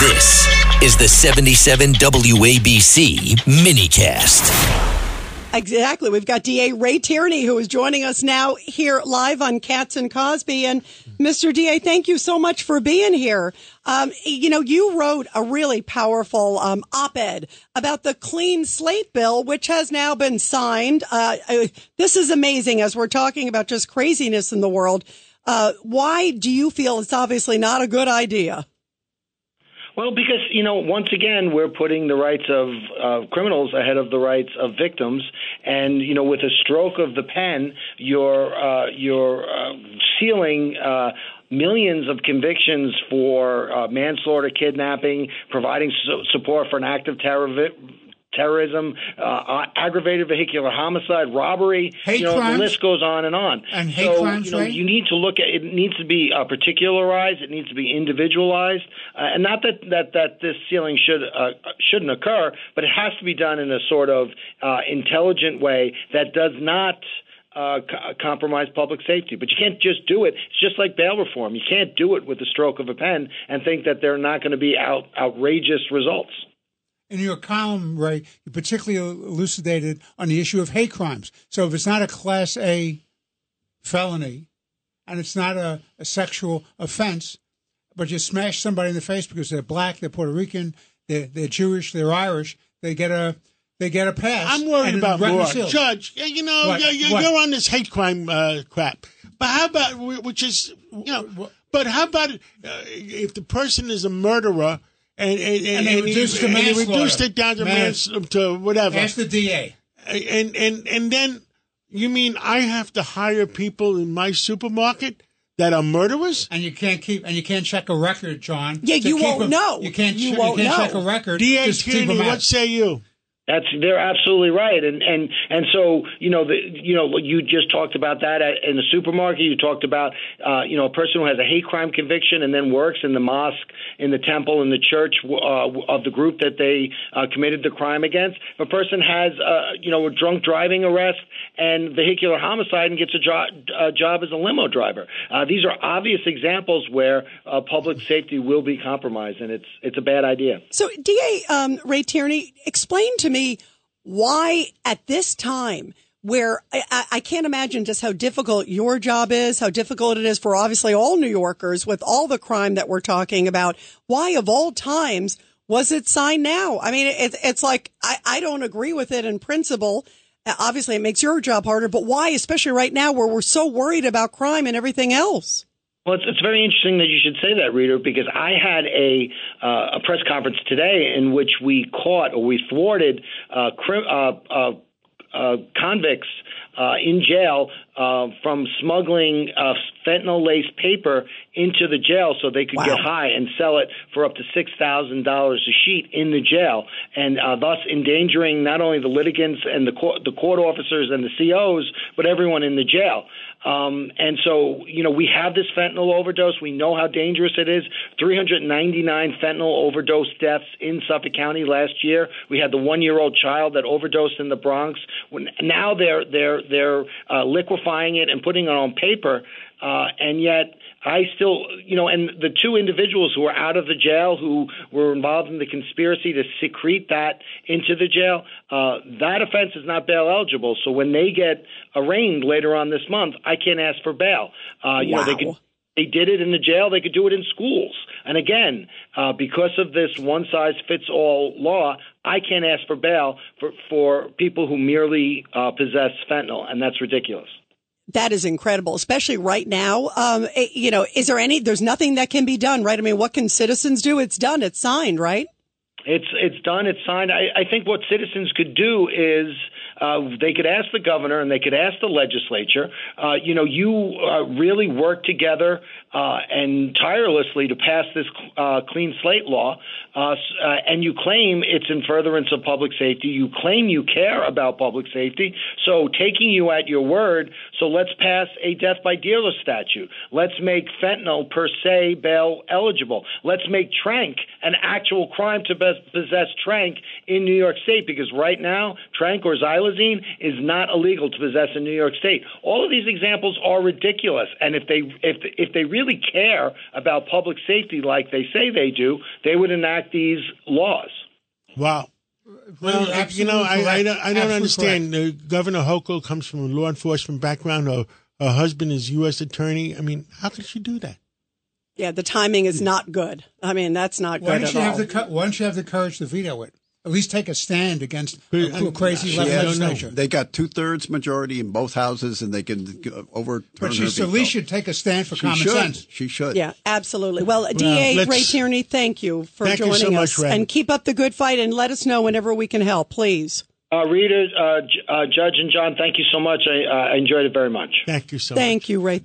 This is the 77 WABC minicast. Exactly. We've got DA Ray Tierney who is joining us now here live on Cats and Cosby. And Mr. DA, thank you so much for being here. Um, you know, you wrote a really powerful um, op-ed about the clean slate bill, which has now been signed. Uh, uh this is amazing as we're talking about just craziness in the world. Uh, why do you feel it's obviously not a good idea? Well, because you know, once again, we're putting the rights of uh, criminals ahead of the rights of victims, and you know, with a stroke of the pen, you're uh, you're uh, sealing. Uh, millions of convictions for uh, manslaughter, kidnapping, providing su- support for an act of terror vi- terrorism, uh, aggravated vehicular homicide, robbery. Hate you know, crimes. the list goes on and on. And hate so, crimes, you know, right? you need to look at it. Needs to be uh, particularized. It needs to be individualized, uh, and not that that that this sealing should uh, shouldn't occur, but it has to be done in a sort of uh, intelligent way that does not. Uh, co- compromise public safety. But you can't just do it. It's just like bail reform. You can't do it with the stroke of a pen and think that there are not going to be out, outrageous results in your column, Ray, you particularly elucidated on the issue of hate crimes. So if it's not a Class A felony and it's not a, a sexual offense, but you smash somebody in the face because they're black, they're Puerto Rican, they're, they're Jewish, they're Irish, they get a they get a pass. I'm worried about more. Judge, you know, What? you're, What? you're on this hate crime uh, crap. But how about, which is, you know, but how about uh, if the person is a murderer and, and, and, And they reduce it and they manslaughter. reduced it down to, Mans- mans, to whatever. Ask the DA. And, and, and then you mean I have to hire people in my supermarket that are murderers? And you can't keep and you can't check a record, John. Yeah, you won't them- know. You can't. You che- won't you can't know. check a record. D.A. just keep Tierney, what say you? That's they're absolutely right, and and and so you know the you know you just talked about that at, in the supermarket. You talked about uh, you know a person who has a hate crime conviction and then works in the mosque, in the temple, in the church uh, of the group that they uh, committed the crime against. If a person has uh, you know a drunk driving arrest and vehicular homicide and gets a, jo- a job as a limo driver, uh, these are obvious examples where uh, public safety will be compromised, and it's it's a bad idea. So, DA um, Ray Tierney, explain to me why at this time, where I- I, I can't imagine just how difficult your job is, how difficult it is for obviously all New Yorkers with all the crime that we're talking about. Why, of all times, was it signed now? I mean, it, it's like I, I don't agree with it in principle. Uh, Obviously, it makes your job harder, but why, especially right now where we're so worried about crime and everything else? Well, it's, it's very interesting that you should say that, Rita, because I had a uh, a press conference today in which we caught or we thwarted uh, crim- uh, uh, uh, convicts uh, in jail uh, from smuggling uh, fentanyl laced paper into the jail so they could Wow. get high and sell it for up to six thousand dollars a sheet in the jail, and uh, thus endangering not only the litigants and the court, the court officers and the COs, but everyone in the jail. Um, and so, you know, we have this fentanyl overdose. We know how dangerous it is. 399 fentanyl overdose deaths in Suffolk County last year. We had the one-year-old child that overdosed in the Bronx. Now they're they're they're uh, liquefying it and putting it on paper, uh, and yet. I still, you know, and the two individuals who are out of the jail who were involved in the conspiracy to secrete that into the jail, uh, that offense is not bail eligible. So when they get arraigned later on this month, I can't ask for bail. Uh, you know, they Wow. could they did it in the jail. They could do it in schools. And again, uh, because of this one size fits all law, I can't ask for bail for for people who merely uh, possess fentanyl, and that's ridiculous. That is incredible, especially right now. Um, eh, you know, is there any? There's nothing that can be done, right? I mean, what can citizens do? It's done. It's signed, right? It's it's done. It's signed. I, I think what citizens could do is uh, they could ask the governor and they could ask the legislature. Uh, you know, you uh, really work together uh, and tirelessly to pass this uh, clean slate law, uh, and you claim it's in furtherance of public safety. You claim you care about public safety. So, taking you at your word, so let's pass a death by dealer statute. Let's make fentanyl per se bail eligible. Let's make trank an actual crime to possess trank in New York State because right now, trank or xylazine promethazine is not illegal to possess in New York State. All of these examples are ridiculous, and if they if if they really care about public safety like they say they do, they would enact these laws. Wow. Well, You're you know, I, I don't, I don't Absolutely understand. Uh, Governor Hochul comes from a law enforcement background. Her, her husband is U.S. attorney. I mean, how could she do that? Yeah, the timing is not good. I mean, that's not Why good don't at you all. have the cu- Why don't you have the courage to veto it? At least take a stand against But, a crazy she left has- legislature. They got two thirds majority in both houses, and they can overturn. But her she at least should take a stand for She common should. sense. She should. Yeah, absolutely. Well, DA Ray Tierney, thank you for Thank you joining so much, us. Ray. And keep up the good fight and let us know whenever we can help, please. Uh, readers, uh, J- uh, Judge and John, thank you so much. I, uh, I enjoyed it very much. Thank you so much. Thank you, Ray.